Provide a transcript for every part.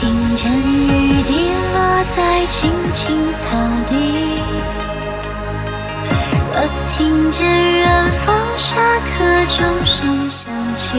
听见雨滴落在青青草地，我听见远方下课钟声响起。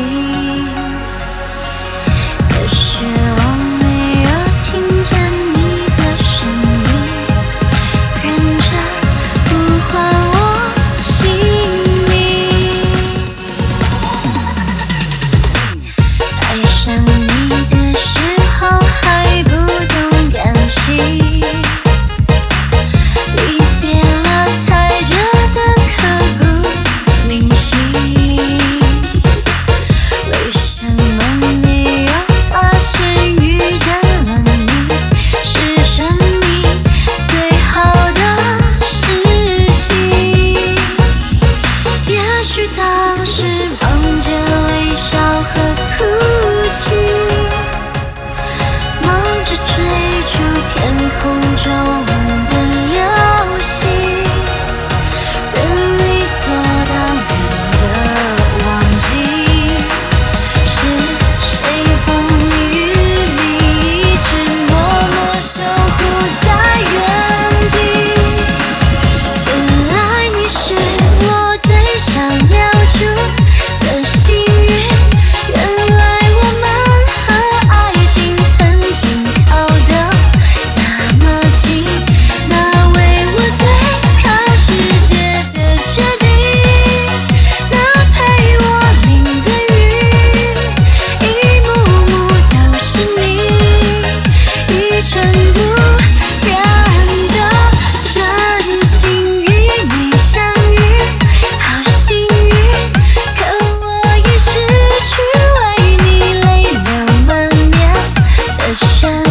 我想。